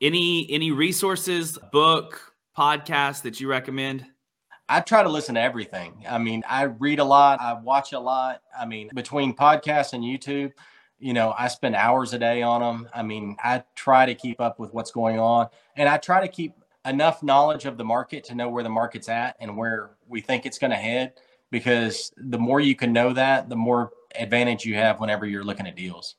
Any any resources, book, podcast that you recommend? I try to listen to everything. I mean, I read a lot, I watch a lot. I mean, between podcasts and YouTube, you know, I spend hours a day on them. I mean, I try to keep up with what's going on and I try to keep enough knowledge of the market to know where the market's at and where we think it's going to head because the more you can know that, the more advantage you have whenever you're looking at deals.